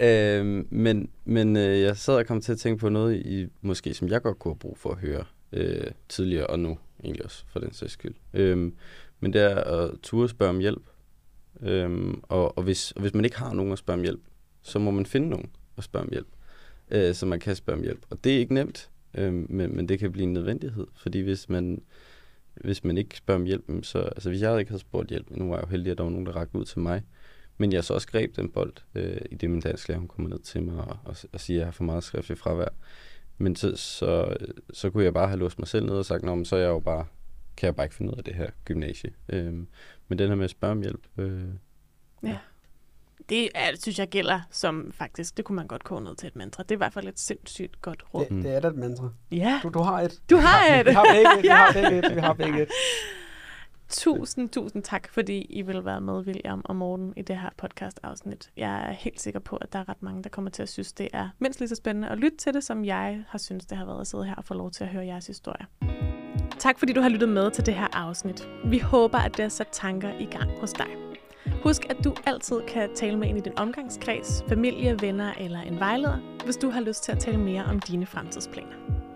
Øhm, men men øh, jeg sad og kom til at tænke på noget, i, måske som jeg godt kunne have brug for at høre øh, tidligere, og nu egentlig også, for den sags skyld. Øhm, men det er at turde spørge om hjælp. Øhm, og, og, hvis, og hvis man ikke har nogen at spørge om hjælp, så må man finde nogen at spørge om hjælp. Øh, så man kan spørge om hjælp. Og det er ikke nemt, øh, men, men det kan blive en nødvendighed. Fordi hvis man, hvis man ikke spørger om hjælp, så, altså hvis jeg ikke havde spurgt hjælp, nu var jeg jo heldig, at der var nogen, der rakte ud til mig, men jeg så også greb den bold, øh, i det min dansklærer, hun kommer ned til mig og, og, og siger, at jeg har for meget skriftligt fravær. Men så, så, så kunne jeg bare have låst mig selv ned og sagt, Nå, men så er jeg jo bare, kan jeg bare ikke finde ud af det her gymnasie. Øhm, men den her med at spørge om hjælp. Øh, ja. Det er, synes jeg gælder som faktisk, det kunne man godt koge ned til et mantra. Det er i hvert fald et sindssygt godt råd. Det, det er da et mantra. Ja. Du, du har et. Du har et. Vi har begge et. Vi har begge et. Vi har begge et. Tusind, tusind tak, fordi I vil være med, William og Morten, i det her podcast-afsnit. Jeg er helt sikker på, at der er ret mange, der kommer til at synes, det er mindst lige så spændende at lytte til det, som jeg har synes, det har været at sidde her og få lov til at høre jeres historie. Tak fordi du har lyttet med til det her afsnit. Vi håber, at det har sat tanker i gang hos dig. Husk, at du altid kan tale med en i din omgangskreds, familie, venner eller en vejleder, hvis du har lyst til at tale mere om dine fremtidsplaner.